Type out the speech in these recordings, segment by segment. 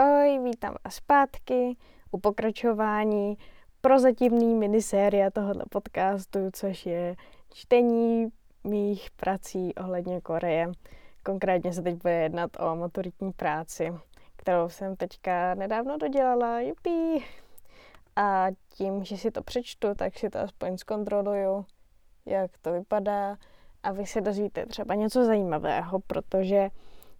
Ahoj, vítám vás zpátky u pokračování prozatímný minisérie tohoto podcastu, což je čtení mých prací ohledně Koreje. Konkrétně se teď bude jednat o maturitní práci, kterou jsem teďka nedávno dodělala, jupí. A tím, že si to přečtu, tak si to aspoň zkontroluju, jak to vypadá a vy se dozvíte třeba něco zajímavého, protože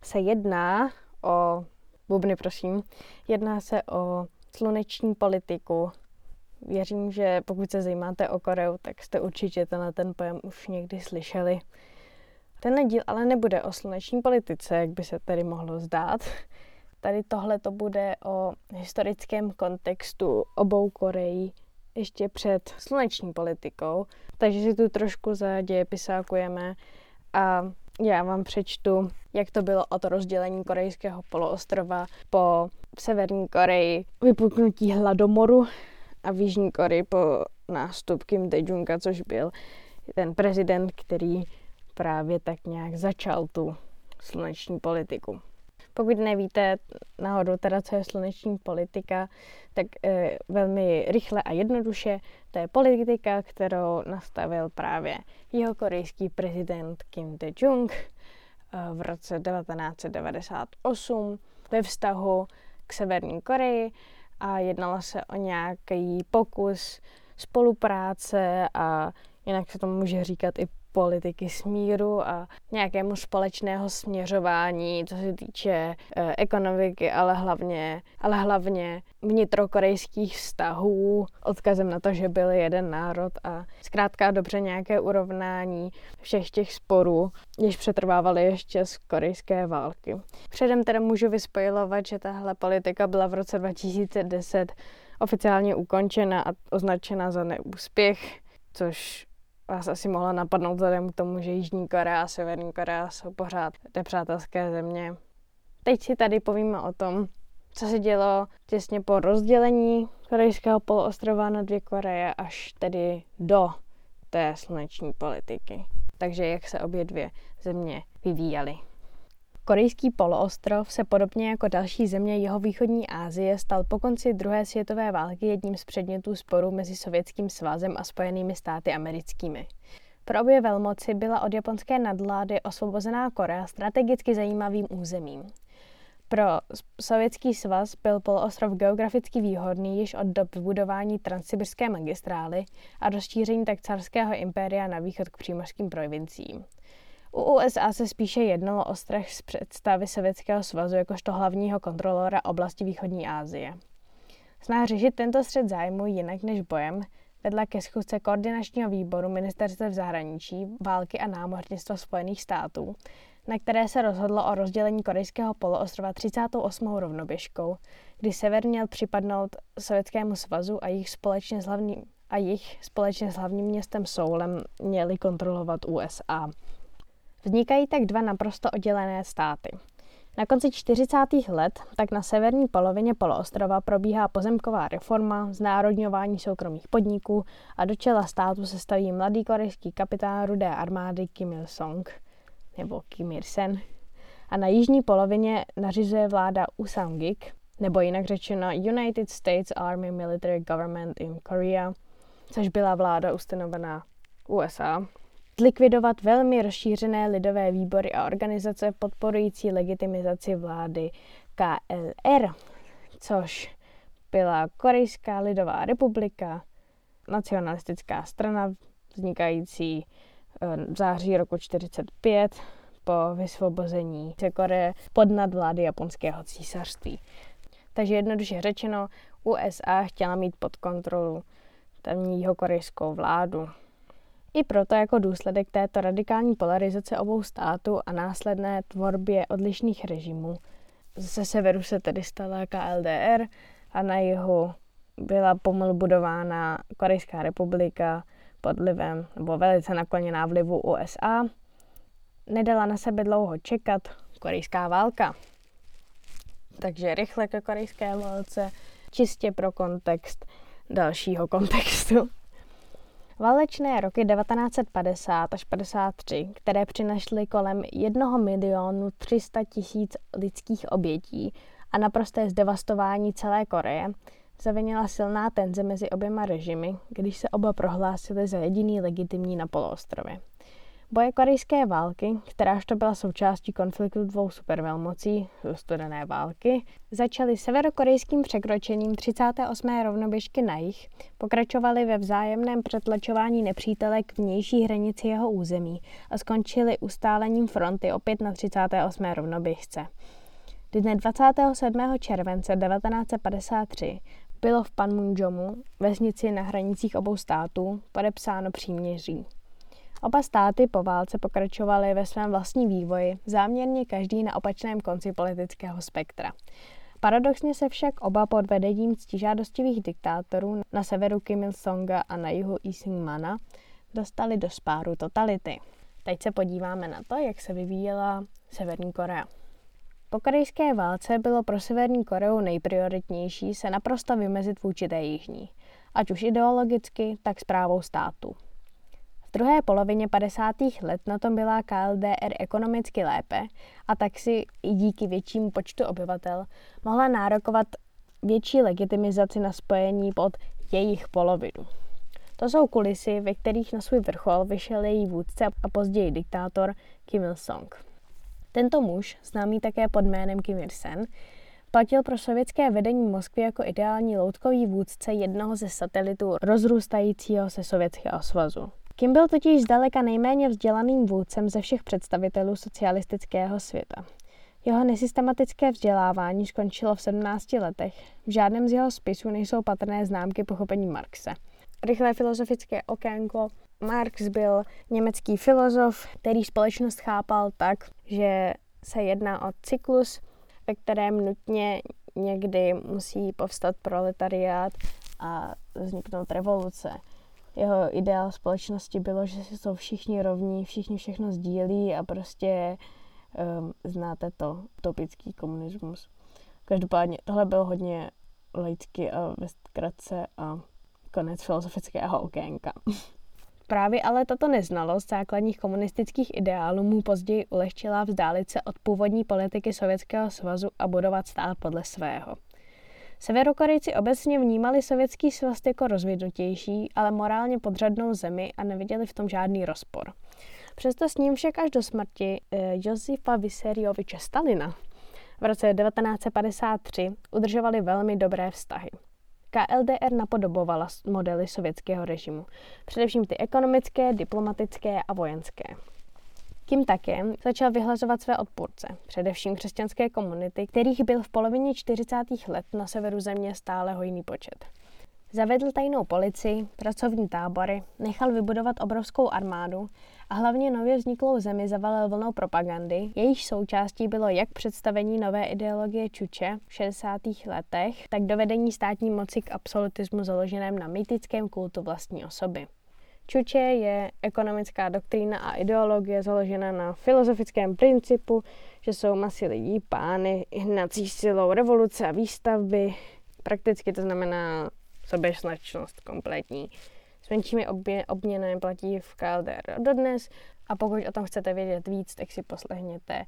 se jedná o, bubny prosím, jedná se o sluneční politiku. Věřím, že pokud se zajímáte o Koreu, tak jste určitě na ten pojem už někdy slyšeli. Tenhle díl ale nebude o sluneční politice, jak by se tady mohlo zdát. Tady tohle to bude o historickém kontextu obou Koreí ještě před sluneční politikou, takže si tu trošku za dějepisákujeme a já vám přečtu, jak to bylo od rozdělení korejského poloostrova po severní Koreji, vypuknutí hladomoru a v Jižní Koreji po nástup Kim Dae-junga, což byl ten prezident, který právě tak nějak začal tu sluneční politiku. Pokud nevíte náhodou teda, co je sluneční politika, tak e, velmi rychle a jednoduše to je politika, kterou nastavil právě jeho korejský prezident Kim Dae-jung e, v roce 1998 ve vztahu k Severní Koreji a jednalo se o nějaký pokus spolupráce a jinak se tomu může říkat i politiky smíru a nějakému společného směřování, co se týče e, ekonomiky, ale hlavně, ale hlavně vnitrokorejských vztahů, odkazem na to, že byl jeden národ a zkrátka dobře nějaké urovnání všech těch sporů, jež přetrvávaly ještě z korejské války. Předem teda můžu vyspojilovat, že tahle politika byla v roce 2010 oficiálně ukončena a označena za neúspěch, což vás asi mohla napadnout vzhledem k tomu, že Jižní Korea a Severní Korea jsou pořád nepřátelské země. Teď si tady povíme o tom, co se dělo těsně po rozdělení korejského poloostrova na dvě Koreje až tedy do té sluneční politiky. Takže jak se obě dvě země vyvíjaly. Korejský poloostrov se podobně jako další země jeho východní Asie stal po konci druhé světové války jedním z předmětů sporu mezi Sovětským svazem a Spojenými státy americkými. Pro obě velmoci byla od japonské nadvlády osvobozená Korea strategicky zajímavým územím. Pro Sovětský svaz byl poloostrov geograficky výhodný již od dob vybudování transsibirské magistrály a rozšíření tak carského impéria na východ k přímořským provinciím. U USA se spíše jednalo o strach z představy Sovětského svazu jakožto hlavního kontrolora oblasti východní Asie. Snaha řešit tento střed zájmu jinak než bojem vedla ke schůzce koordinačního výboru ministerstva zahraničí, války a námořnictva Spojených států, na které se rozhodlo o rozdělení korejského poloostrova 38. rovnoběžkou, kdy sever měl připadnout Sovětskému svazu a jich společně s hlavním, a jich společně s hlavním městem Soulem měli kontrolovat USA. Vznikají tak dva naprosto oddělené státy. Na konci 40. let tak na severní polovině poloostrova probíhá pozemková reforma, znárodňování soukromých podniků a do čela státu se staví mladý korejský kapitán rudé armády Kim Il-sung, nebo Kim Il-sen. A na jižní polovině nařizuje vláda Usangik, nebo jinak řečeno United States Army Military Government in Korea, což byla vláda ustanovená USA zlikvidovat velmi rozšířené lidové výbory a organizace podporující legitimizaci vlády KLR, což byla Korejská lidová republika, nacionalistická strana vznikající eh, v září roku 1945 po vysvobození se Koreje pod nadvlády japonského císařství. Takže jednoduše řečeno, USA chtěla mít pod kontrolu tamní korejskou vládu. I proto jako důsledek této radikální polarizace obou států a následné tvorbě odlišných režimů ze severu se tedy stala KLDR a na jihu byla pomalu budována Korejská republika pod vlivem, nebo velice nakloněná vlivu USA. Nedala na sebe dlouho čekat korejská válka. Takže rychle ke korejské válce, čistě pro kontext dalšího kontextu. Válečné roky 1950 až 53, které přinašly kolem 1 milionu 300 tisíc lidských obětí a naprosté zdevastování celé Koreje zavinila silná tenze mezi oběma režimy, když se oba prohlásili za jediný legitimní na poloostrově. Boje korejské války, kteráž to byla součástí konfliktu dvou supervelmocí, studené války, začaly severokorejským překročením 38. rovnoběžky na jih, pokračovaly ve vzájemném přetlačování nepřítele k vnější hranici jeho území a skončily ustálením fronty opět na 38. rovnoběžce. Dne 27. července 1953 bylo v Panmunjomu, vesnici na hranicích obou států, podepsáno příměří. Oba státy po válce pokračovaly ve svém vlastním vývoji, záměrně každý na opačném konci politického spektra. Paradoxně se však oba pod vedením ctižádostivých diktátorů na severu Kim Il-songa a na jihu Lee Sing-mana dostali do spáru totality. Teď se podíváme na to, jak se vyvíjela Severní Korea. Po korejské válce bylo pro Severní Koreu nejprioritnější se naprosto vymezit vůči té jižní, ať už ideologicky, tak zprávou státu. V druhé polovině 50. let na tom byla KLDR ekonomicky lépe a tak si i díky většímu počtu obyvatel mohla nárokovat větší legitimizaci na spojení pod jejich polovinu. To jsou kulisy, ve kterých na svůj vrchol vyšel její vůdce a později diktátor Kim Il-sung. Tento muž, známý také pod jménem Kim Il-sen, platil pro sovětské vedení Moskvy jako ideální loutkový vůdce jednoho ze satelitů rozrůstajícího se Sovětského svazu. Kim byl totiž zdaleka nejméně vzdělaným vůdcem ze všech představitelů socialistického světa. Jeho nesystematické vzdělávání skončilo v 17 letech. V žádném z jeho spisů nejsou patrné známky pochopení Marxe. Rychlé filozofické okénko. Marx byl německý filozof, který společnost chápal tak, že se jedná o cyklus, ve kterém nutně někdy musí povstat proletariát a vzniknout revoluce jeho ideál společnosti bylo, že jsou všichni rovní, všichni všechno sdílí a prostě um, znáte to, utopický komunismus. Každopádně tohle bylo hodně laicky a ve zkratce a konec filozofického okénka. Právě ale tato neznalost základních komunistických ideálů mu později ulehčila vzdálit se od původní politiky Sovětského svazu a budovat stát podle svého. Severokorejci obecně vnímali sovětský svaz jako rozvinutější, ale morálně podřadnou zemi a neviděli v tom žádný rozpor. Přesto s ním však až do smrti eh, Josifa Vysarioviče Stalina v roce 1953 udržovali velmi dobré vztahy. KLDR napodobovala modely sovětského režimu, především ty ekonomické, diplomatické a vojenské. Tím také začal vyhlazovat své odpůrce, především křesťanské komunity, kterých byl v polovině 40. let na severu země stále hojný počet. Zavedl tajnou policii, pracovní tábory, nechal vybudovat obrovskou armádu a hlavně nově vzniklou zemi zavalil vlnou propagandy. Jejíž součástí bylo jak představení nové ideologie Čuče v 60. letech, tak dovedení státní moci k absolutismu založeném na mytickém kultu vlastní osoby. Čuče je ekonomická doktrína a ideologie založena na filozofickém principu, že jsou masy lidí pány hnací silou revoluce a výstavby. Prakticky to znamená soběstačnost kompletní. S menšími obě, obměny platí v KLDR dodnes a pokud o tom chcete vědět víc, tak si poslechněte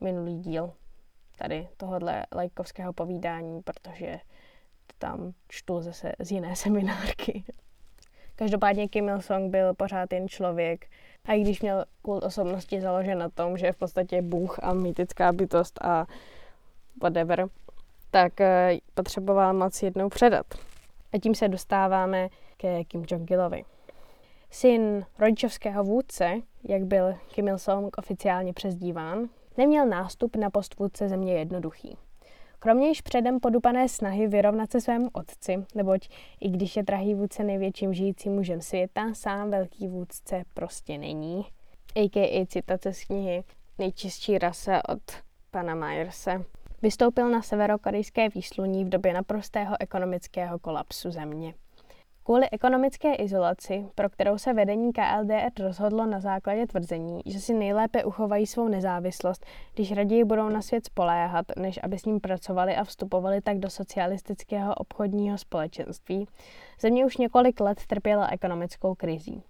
minulý díl tady tohohle lajkovského povídání, protože tam čtu zase z jiné seminárky. Každopádně Kim Il-sung byl pořád jen člověk a i když měl kult osobnosti založen na tom, že je v podstatě bůh a mýtická bytost a whatever, tak eh, potřeboval moc jednou předat. A tím se dostáváme ke Kim Jong-ilovi. Syn rodičovského vůdce, jak byl Kim Il-sung oficiálně přezdíván, neměl nástup na post vůdce země jednoduchý. Kromě již předem podupané snahy vyrovnat se svému otci, neboť i když je drahý vůdce největším žijícím mužem světa, sám velký vůdce prostě není. A.k.a. citace z knihy Nejčistší rasa od pana Myerse. Vystoupil na severokorejské výsluní v době naprostého ekonomického kolapsu země. Kvůli ekonomické izolaci, pro kterou se vedení KLDR rozhodlo na základě tvrzení, že si nejlépe uchovají svou nezávislost, když raději budou na svět spoléhat, než aby s ním pracovali a vstupovali tak do socialistického obchodního společenství, země už několik let trpěla ekonomickou krizí.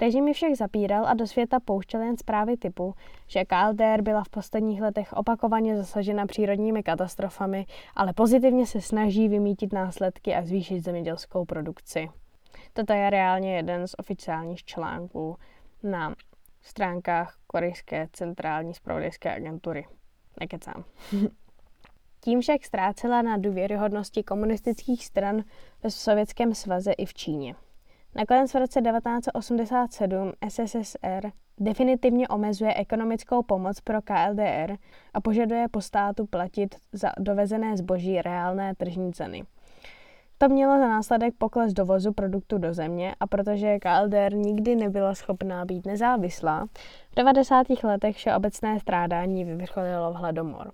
Režim ji však zapíral a do světa pouštěl jen zprávy typu, že KLDR byla v posledních letech opakovaně zasažena přírodními katastrofami, ale pozitivně se snaží vymítit následky a zvýšit zemědělskou produkci. Toto je reálně jeden z oficiálních článků na stránkách Korejské centrální spravodajské agentury. Nekecám. Tím však ztrácela na důvěryhodnosti komunistických stran ve Sovětském svaze i v Číně. Nakonec v roce 1987 SSSR definitivně omezuje ekonomickou pomoc pro KLDR a požaduje po státu platit za dovezené zboží reálné tržní ceny. To mělo za následek pokles dovozu produktu do země a protože KLDR nikdy nebyla schopná být nezávislá, v 90. letech všeobecné strádání vyvrcholilo v hladomor.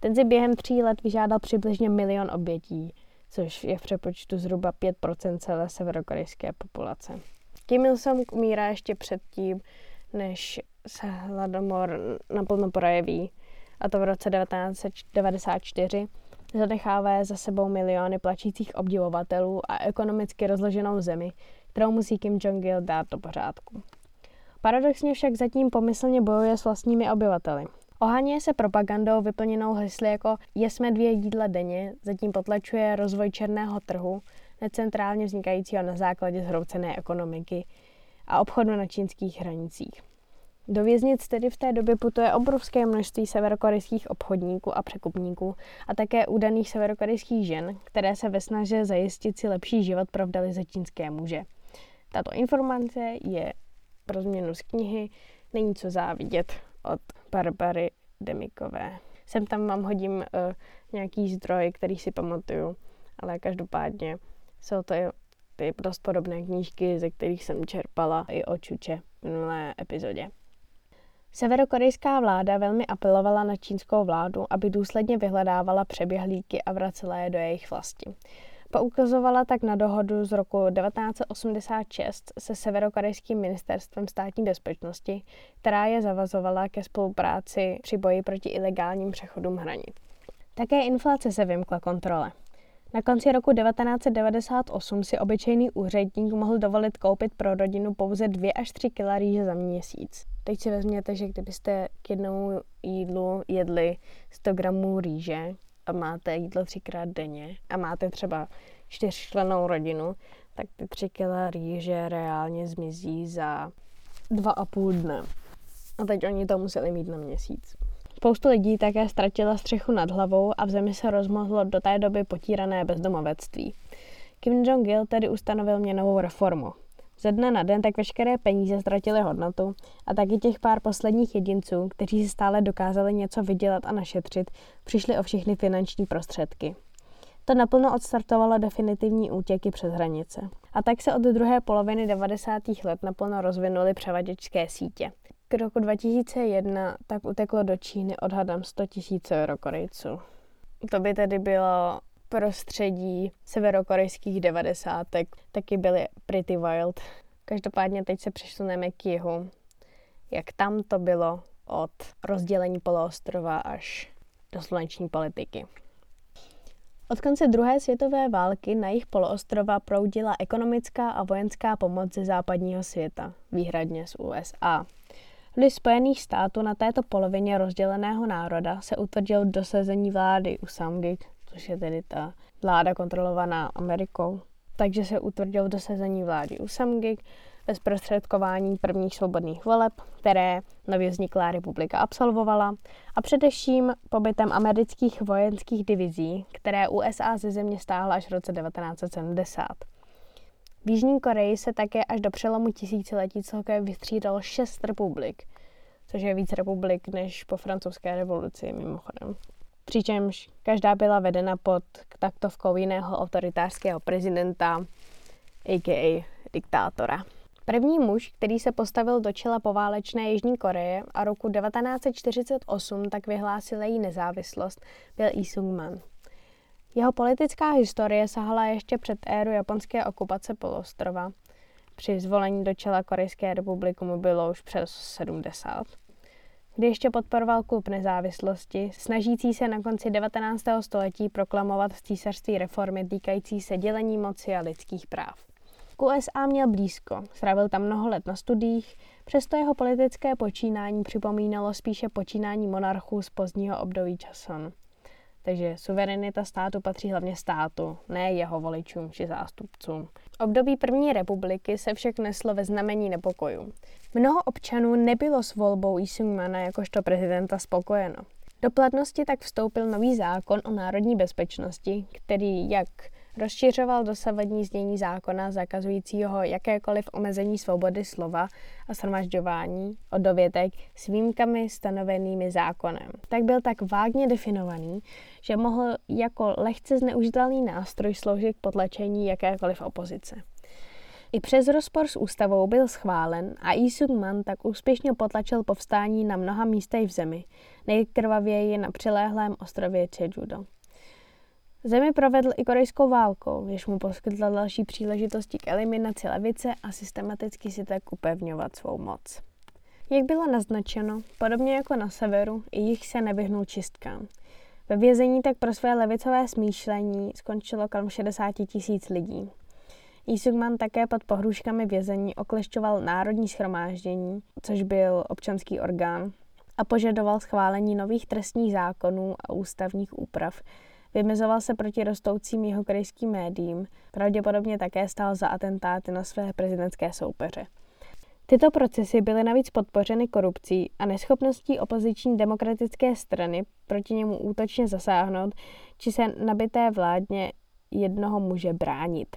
Ten si během tří let vyžádal přibližně milion obětí, což je v přepočtu zhruba 5% celé severokorejské populace. Kim Il-sung umírá ještě předtím, než se hladomor naplno projeví, a to v roce 1994, zanechává za sebou miliony plačících obdivovatelů a ekonomicky rozloženou zemi, kterou musí Kim Jong-il dát do pořádku. Paradoxně však zatím pomyslně bojuje s vlastními obyvateli. Oháně se propagandou vyplněnou hesly jako jesme dvě jídla denně, zatím potlačuje rozvoj černého trhu, necentrálně vznikajícího na základě zhroucené ekonomiky a obchodu na čínských hranicích. Do věznic tedy v té době putuje obrovské množství severokorejských obchodníků a překupníků a také údaných severokorejských žen, které se ve snaže zajistit si lepší život provdali za čínské muže. Tato informace je pro změnu z knihy Není co závidět od Barbary Demikové. Sem tam vám hodím uh, nějaký zdroj, který si pamatuju, ale každopádně jsou to ty dost podobné knížky, ze kterých jsem čerpala i o Čuče v minulé epizodě. Severokorejská vláda velmi apelovala na čínskou vládu, aby důsledně vyhledávala přeběhlíky a vracela je do jejich vlasti. Poukazovala tak na dohodu z roku 1986 se Severokorejským ministerstvem státní bezpečnosti, která je zavazovala ke spolupráci při boji proti ilegálním přechodům hranic. Také inflace se vymkla kontrole. Na konci roku 1998 si obyčejný úředník mohl dovolit koupit pro rodinu pouze 2 až 3 kg rýže za měsíc. Teď si vezměte, že kdybyste k jednomu jídlu jedli 100 gramů rýže a máte jídlo třikrát denně a máte třeba čtyřčlenou rodinu, tak ty 3 kg rýže reálně zmizí za dva a půl dne. A teď oni to museli mít na měsíc. Spoustu lidí také ztratila střechu nad hlavou a v zemi se rozmohlo do té doby potírané bezdomovectví. Kim Jong-il tedy ustanovil měnovou reformu. Ze dne na den tak veškeré peníze ztratily hodnotu a taky těch pár posledních jedinců, kteří si stále dokázali něco vydělat a našetřit, přišli o všechny finanční prostředky. To naplno odstartovalo definitivní útěky přes hranice. A tak se od druhé poloviny 90. let naplno rozvinuly převaděčské sítě. K roku 2001 tak uteklo do Číny odhadem 100 000 Severokorejců. To by tedy bylo prostředí severokorejských devadesátek, taky byly pretty wild. Každopádně teď se přesuneme k jihu. Jak tam to bylo od rozdělení poloostrova až do sluneční politiky. Od konce druhé světové války na jich poloostrova proudila ekonomická a vojenská pomoc ze západního světa, výhradně z USA. Vliv Spojených států na této polovině rozděleného národa se utvrdil dosazení vlády Usamgik, což je tedy ta vláda kontrolovaná Amerikou. Takže se utvrdil dosazení vlády Usamgik ve zprostředkování prvních svobodných voleb, které nově vzniklá republika absolvovala, a především pobytem amerických vojenských divizí, které USA ze země stáhla až v roce 1970. V Jižní Koreji se také až do přelomu tisíciletí celkově vystřídalo šest republik, což je víc republik než po francouzské revoluci mimochodem. Přičemž každá byla vedena pod taktovkou jiného autoritářského prezidenta, a.k.a. diktátora. První muž, který se postavil do čela poválečné Jižní Koreje a roku 1948 tak vyhlásil její nezávislost, byl Lee Sung-man. Jeho politická historie sahala ještě před éru japonské okupace poloostrova. Při zvolení do čela Korejské republiky mu bylo už přes 70. Kdy ještě podporoval klub nezávislosti, snažící se na konci 19. století proklamovat v císařství reformy týkající se dělení moci a lidských práv. K USA měl blízko, strávil tam mnoho let na studiích, přesto jeho politické počínání připomínalo spíše počínání monarchů z pozdního období Čason. Takže suverenita státu patří hlavně státu, ne jeho voličům či zástupcům. Období první republiky se však neslo ve znamení nepokojů. Mnoho občanů nebylo s volbou Isungmana jakožto prezidenta spokojeno. Do platnosti tak vstoupil nový zákon o národní bezpečnosti, který jak rozšiřoval dosavadní znění zákona zakazujícího jakékoliv omezení svobody slova a shromažďování o dovětek s výjimkami stanovenými zákonem. Tak byl tak vágně definovaný, že mohl jako lehce zneužitelný nástroj sloužit k potlačení jakékoliv opozice. I přes rozpor s ústavou byl schválen a Lee Man tak úspěšně potlačil povstání na mnoha místech v zemi, nejkrvavěji na přiléhlém ostrově Jeju-do. Zemi provedl i korejskou válkou, jež mu poskytla další příležitosti k eliminaci levice a systematicky si tak upevňovat svou moc. Jak bylo naznačeno, podobně jako na severu, i jich se nevyhnul čistkám. Ve vězení tak pro své levicové smýšlení skončilo kolem 60 tisíc lidí. Isugman také pod pohrůžkami vězení oklešťoval Národní schromáždění, což byl občanský orgán, a požadoval schválení nových trestních zákonů a ústavních úprav, Vymezoval se proti rostoucím jeho korejským médiím, pravděpodobně také stál za atentáty na své prezidentské soupeře. Tyto procesy byly navíc podpořeny korupcí a neschopností opoziční demokratické strany proti němu útočně zasáhnout či se nabité vládně jednoho muže bránit.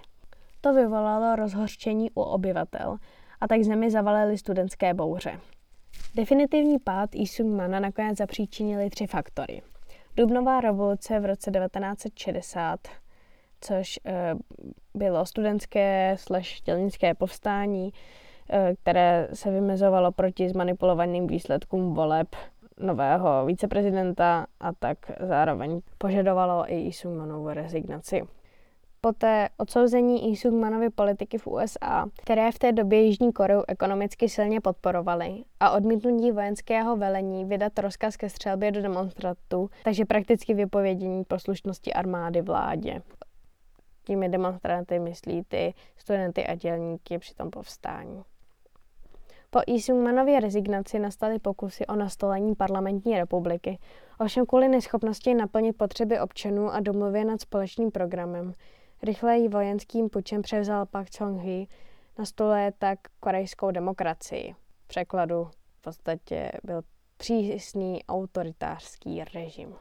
To vyvolalo rozhořčení u obyvatel a tak zemi zavalily studentské bouře. Definitivní pád Isung Mana nakonec zapříčinili tři faktory – Dubnová revoluce v roce 1960, což eh, bylo studentské slash dělnické povstání, eh, které se vymezovalo proti zmanipulovaným výsledkům voleb nového viceprezidenta a tak zároveň požadovalo i Isungmanovu rezignaci. Poté odsouzení Isungmanovy politiky v USA, které v té době Jižní Koreu ekonomicky silně podporovaly, a odmítnutí vojenského velení vydat rozkaz ke střelbě do demonstrantů, takže prakticky vypovědění poslušnosti armády vládě. Těmi demonstranty myslí ty studenty a dělníky při tom povstání. Po Isungmanově rezignaci nastaly pokusy o nastolení parlamentní republiky, ovšem kvůli neschopnosti naplnit potřeby občanů a domluvě nad společným programem Rychleji vojenským pučem převzal Pak Chung-hee, na stole tak korejskou demokracii. V překladu v podstatě byl přísný autoritářský režim.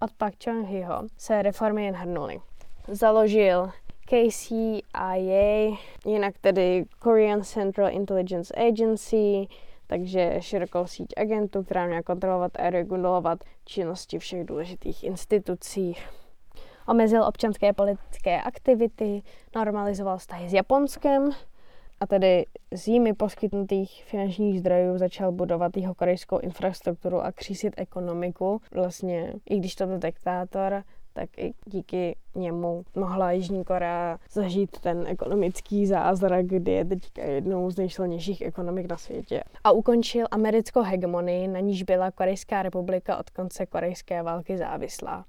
Od Pak Chung-heeho se reformy jen hrnuly. Založil KCIA, jinak tedy Korean Central Intelligence Agency, takže širokou síť agentů, která měla kontrolovat a regulovat činnosti všech důležitých institucí omezil občanské politické aktivity, normalizoval vztahy s Japonskem a tedy z jimi poskytnutých finančních zdrojů začal budovat jeho korejskou infrastrukturu a křísit ekonomiku. Vlastně, i když to byl diktátor, tak i díky němu mohla Jižní Korea zažít ten ekonomický zázrak, kdy je teďka jednou z nejsilnějších ekonomik na světě. A ukončil americkou hegemonii, na níž byla Korejská republika od konce korejské války závislá.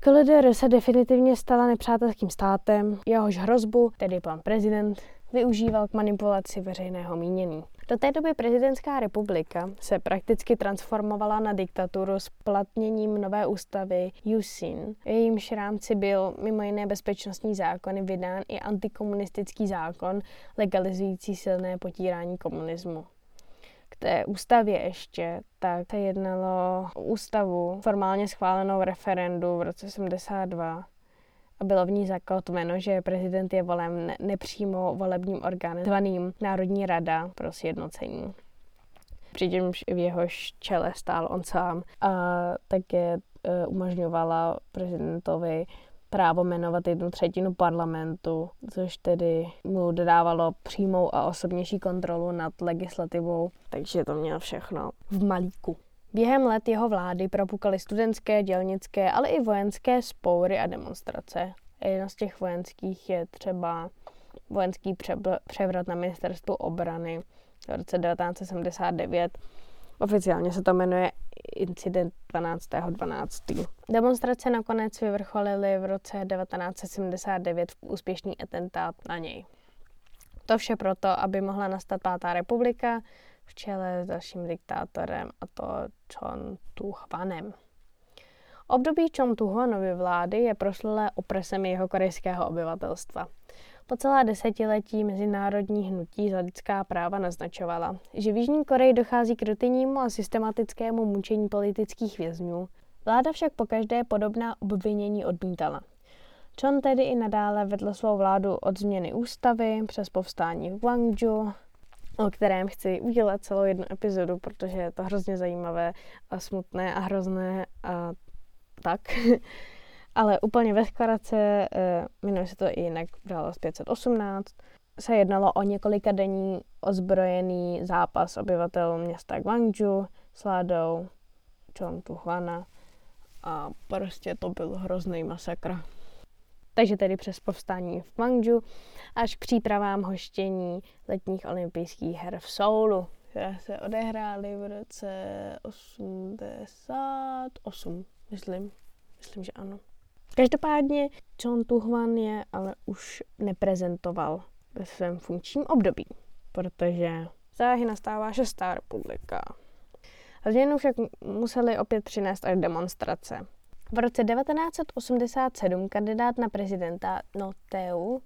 KLDR se definitivně stala nepřátelským státem, jehož hrozbu, tedy pan prezident, využíval k manipulaci veřejného mínění. Do té doby prezidentská republika se prakticky transformovala na diktaturu s platněním nové ústavy Yusin. V jejímž rámci byl mimo jiné bezpečnostní zákony vydán i antikomunistický zákon legalizující silné potírání komunismu té ústavě ještě, tak se jednalo o ústavu formálně schválenou referendu v roce 72 a bylo v ní zakotveno, že prezident je volen ne- nepřímo volebním orgánem zvaným Národní rada pro sjednocení. Přičemž v jehož čele stál on sám a také e, umožňovala prezidentovi právo jmenovat jednu třetinu parlamentu, což tedy mu dodávalo přímou a osobnější kontrolu nad legislativou, takže to měl všechno v malíku. Během let jeho vlády propukaly studentské, dělnické, ale i vojenské spoury a demonstrace. Jedna z těch vojenských je třeba vojenský převrat na ministerstvu obrany v roce 1979, Oficiálně se to jmenuje incident 12.12. Demonstrace nakonec vyvrcholily v roce 1979 v úspěšný atentát na něj. To vše proto, aby mohla nastat pátá republika v čele s dalším diktátorem a to Chon Tu Hwanem. Období Chon Tu Hwanovy vlády je proslulé opresemi jeho korejského obyvatelstva. Po celá desetiletí mezinárodní hnutí za lidská práva naznačovala, že v Jižní Koreji dochází k rutinnímu a systematickému mučení politických vězňů. Vláda však po každé podobná obvinění odmítala. Chon tedy i nadále vedl svou vládu od změny ústavy přes povstání v Gwangju, o kterém chci udělat celou jednu epizodu, protože je to hrozně zajímavé a smutné a hrozné a tak. Ale úplně ve uh, jmenuje se to i jinak, událost 518, se jednalo o několika denní ozbrojený zápas obyvatel města Gwangju s vládou Chon Tuhwana a prostě to byl hrozný masakr. Takže tedy přes povstání v Gwangju až k přípravám hoštění letních olympijských her v Soulu, které se odehrály v roce 88, myslím. Myslím, že ano. Každopádně John Tuhvan je ale už neprezentoval ve svém funkčním období, protože záhy nastává šestá republika. Změnu však museli opět přinést až demonstrace. V roce 1987 kandidát na prezidenta Noteu,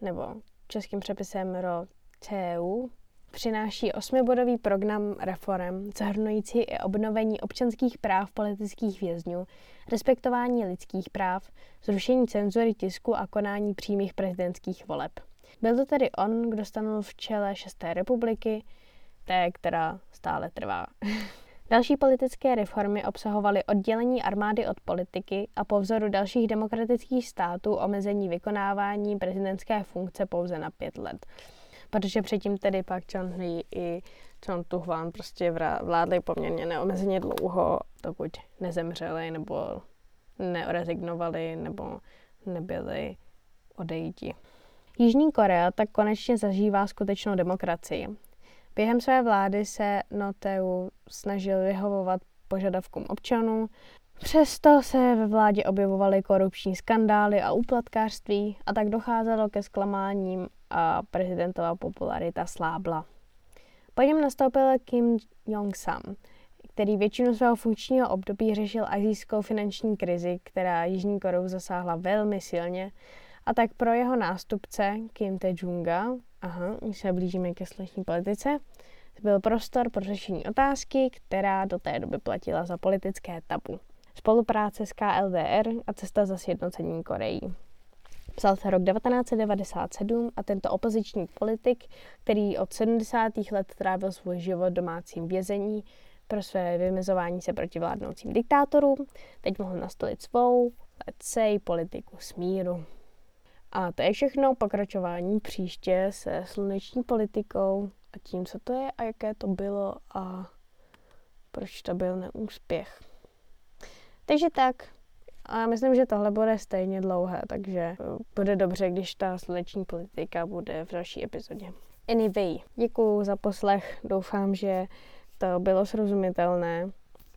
nebo českým přepisem Roteu, přináší osmibodový program reform, zahrnující i obnovení občanských práv politických vězňů, respektování lidských práv, zrušení cenzury tisku a konání přímých prezidentských voleb. Byl to tedy on, kdo stanul v čele Šesté republiky, té, která stále trvá. Další politické reformy obsahovaly oddělení armády od politiky a po vzoru dalších demokratických států omezení vykonávání prezidentské funkce pouze na pět let protože předtím tedy pak Chan Hui i Chon Tuhvan prostě vládli poměrně neomezeně dlouho, dokud nezemřeli nebo neorezignovali nebo nebyli odejti. Jižní Korea tak konečně zažívá skutečnou demokracii. Během své vlády se Noteu snažil vyhovovat požadavkům občanů, Přesto se ve vládě objevovaly korupční skandály a úplatkářství a tak docházelo ke zklamáním a prezidentova popularita slábla. Po něm nastoupil Kim Jong-sam, který většinu svého funkčního období řešil azijskou finanční krizi, která Jižní Koreu zasáhla velmi silně, a tak pro jeho nástupce Kim Tae-junga, aha, už se blížíme ke sluneční politice, byl prostor pro řešení otázky, která do té doby platila za politické tabu. Spolupráce s KLDR a cesta za sjednocením Koreí. Psal se rok 1997 a tento opoziční politik, který od 70. let trávil svůj život domácím vězení pro své vymezování se proti vládnoucím diktátorům, teď mohl nastolit svou, let's say, politiku smíru. A to je všechno pokračování příště se sluneční politikou a tím, co to je a jaké to bylo a proč to byl neúspěch. Takže tak, a já myslím, že tohle bude stejně dlouhé, takže eh, bude dobře, když ta sluneční politika bude v další epizodě. Anyway, děkuju za poslech, doufám, že to bylo srozumitelné.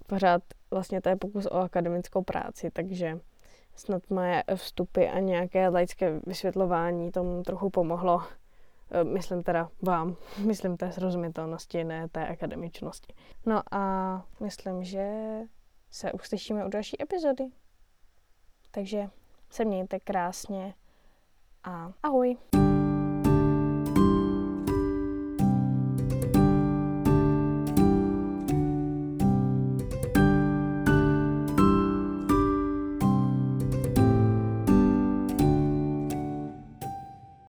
Pořád vlastně to je pokus o akademickou práci, takže snad moje vstupy a nějaké laické vysvětlování tomu trochu pomohlo. Eh, myslím teda vám, myslím té srozumitelnosti, ne té akademičnosti. No a myslím, že se uslyšíme u další epizody. Takže se mějte krásně a ahoj.